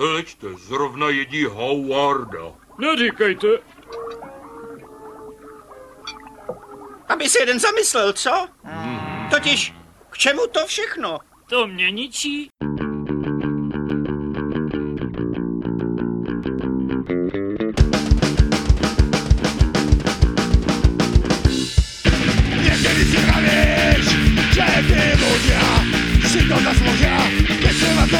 Hleďte, zrovna jedí Howarda. Neříkejte. Aby si jeden zamyslel, co? Totiž, k čemu to všechno? To mě ničí. Někdy si pravíš, že ty ľudia si to zasloužia, keď si na to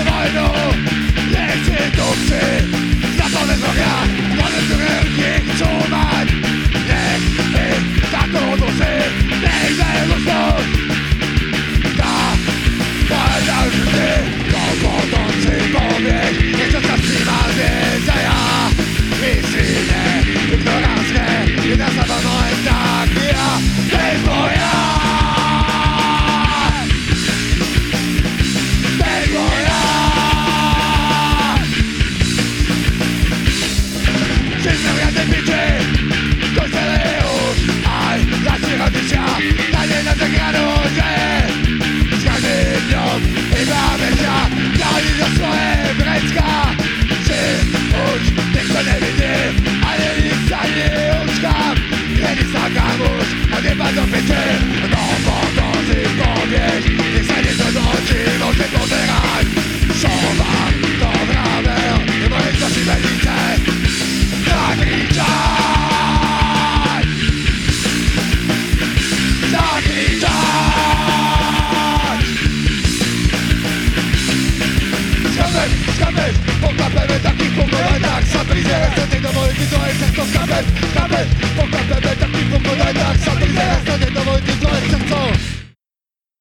nie ma do No bo powiedz I nie zanosi, może podejrać Szowa to prawę Nie boję co ci będziecie Zagniczaj Zagniczaj Skamy, skamy Potrafiamy takich pomyłek Tak, sam prizerem, do moich